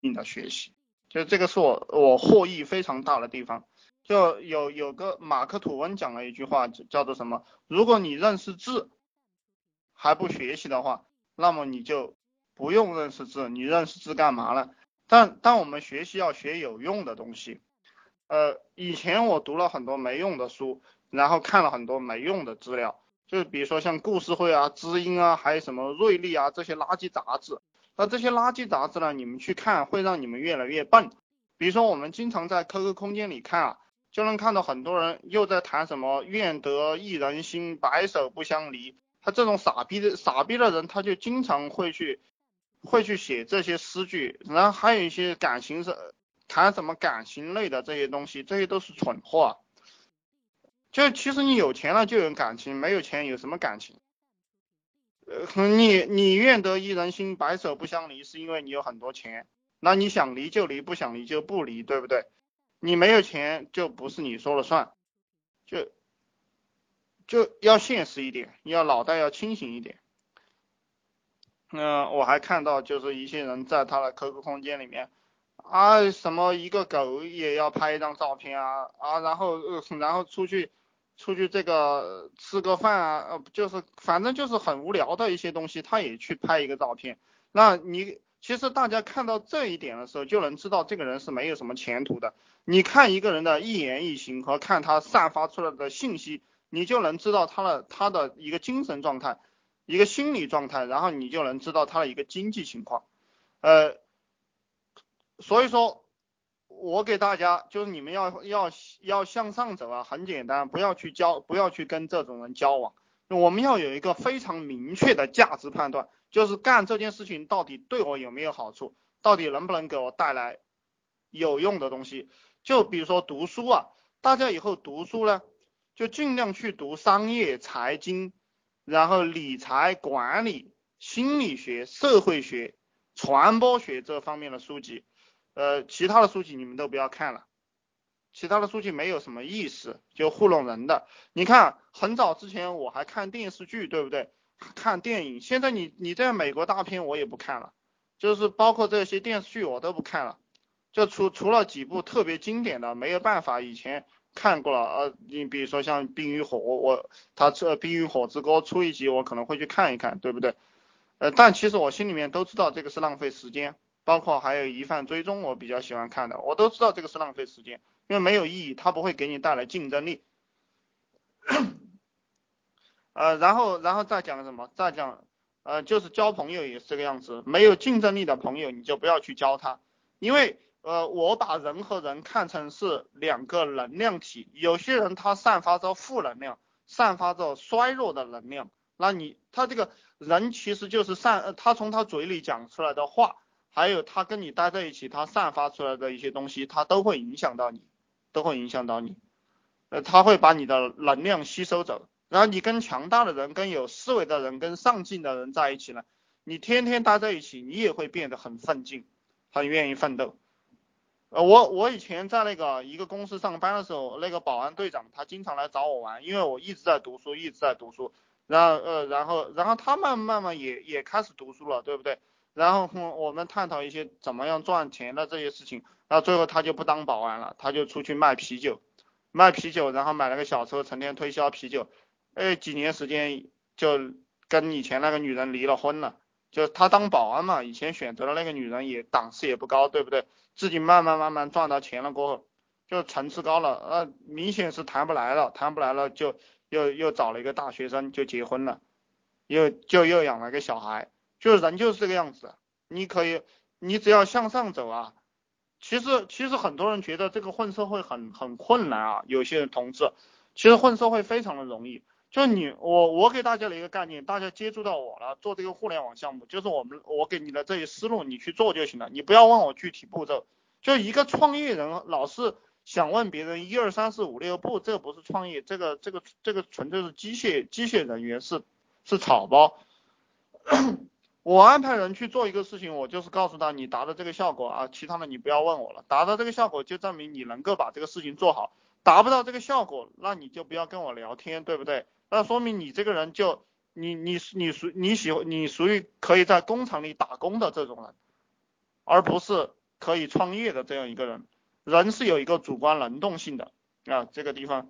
命的学习，就这个是我我获益非常大的地方。就有有个马克吐温讲了一句话，叫做什么？如果你认识字还不学习的话，那么你就不用认识字，你认识字干嘛呢？但但我们学习要学有用的东西。呃，以前我读了很多没用的书，然后看了很多没用的资料，就比如说像故事会啊、知音啊，还有什么瑞丽啊这些垃圾杂志。那这些垃圾杂志呢，你们去看会让你们越来越笨。比如说我们经常在 QQ 空间里看啊。就能看到很多人又在谈什么愿得一人心，白首不相离。他这种傻逼的傻逼的人，他就经常会去会去写这些诗句，然后还有一些感情是谈什么感情类的这些东西，这些都是蠢货。就其实你有钱了就有感情，没有钱有什么感情？呃，你你愿得一人心，白首不相离，是因为你有很多钱。那你想离就离，不想离就不离，对不对？你没有钱就不是你说了算，就就要现实一点，要脑袋要清醒一点。嗯，我还看到就是一些人在他的 QQ 空间里面啊，什么一个狗也要拍一张照片啊啊，然后然后出去出去这个吃个饭啊，呃，就是反正就是很无聊的一些东西，他也去拍一个照片。那你其实大家看到这一点的时候，就能知道这个人是没有什么前途的。你看一个人的一言一行和看他散发出来的信息，你就能知道他的他的一个精神状态，一个心理状态，然后你就能知道他的一个经济情况。呃，所以说，我给大家就是你们要要要向上走啊，很简单，不要去交，不要去跟这种人交往。我们要有一个非常明确的价值判断，就是干这件事情到底对我有没有好处，到底能不能给我带来有用的东西。就比如说读书啊，大家以后读书呢，就尽量去读商业、财经，然后理财、管理、心理学、社会学、传播学这方面的书籍，呃，其他的书籍你们都不要看了，其他的书籍没有什么意思，就糊弄人的。你看，很早之前我还看电视剧，对不对？看电影，现在你你这美国大片我也不看了，就是包括这些电视剧我都不看了。就除除了几部特别经典的，没有办法，以前看过了，呃，你比如说像《冰与火》，我他这《冰与火之歌》出一集，我可能会去看一看，对不对？呃，但其实我心里面都知道这个是浪费时间，包括还有疑犯追踪，我比较喜欢看的，我都知道这个是浪费时间，因为没有意义，它不会给你带来竞争力。呃，然后然后再讲什么？再讲，呃，就是交朋友也是这个样子，没有竞争力的朋友你就不要去交他，因为。呃，我把人和人看成是两个能量体，有些人他散发着负能量，散发着衰弱的能量，那你他这个人其实就是散，他从他嘴里讲出来的话，还有他跟你待在一起，他散发出来的一些东西，他都会影响到你，都会影响到你，呃，他会把你的能量吸收走，然后你跟强大的人、跟有思维的人、跟上进的人在一起呢，你天天待在一起，你也会变得很奋进，很愿意奋斗。呃，我我以前在那个一个公司上班的时候，那个保安队长他经常来找我玩，因为我一直在读书，一直在读书。然后呃，然后然后他慢慢慢也也开始读书了，对不对？然后我们探讨一些怎么样赚钱的这些事情。然后最后他就不当保安了，他就出去卖啤酒，卖啤酒，然后买了个小车，成天推销啤酒。哎，几年时间就跟以前那个女人离了婚了。就他当保安嘛，以前选择的那个女人也档次也不高，对不对？自己慢慢慢慢赚到钱了过后，就层次高了，呃，明显是谈不来了，谈不来了就又又找了一个大学生就结婚了，又就又养了个小孩，就是人就是这个样子。你可以，你只要向上走啊。其实其实很多人觉得这个混社会很很困难啊，有些人同志，其实混社会非常的容易。就你我我给大家的一个概念，大家接触到我了，做这个互联网项目，就是我们我给你的这些思路，你去做就行了，你不要问我具体步骤。就一个创业人老是想问别人一二三四五六步，这个不是创业，这个这个这个纯粹是机械机械人员是是草包。我安排人去做一个事情，我就是告诉他你达到这个效果啊，其他的你不要问我了，达到这个效果就证明你能够把这个事情做好，达不到这个效果，那你就不要跟我聊天，对不对？那说明你这个人就你你你属你喜欢你属于可以在工厂里打工的这种人，而不是可以创业的这样一个人。人是有一个主观能动性的啊，这个地方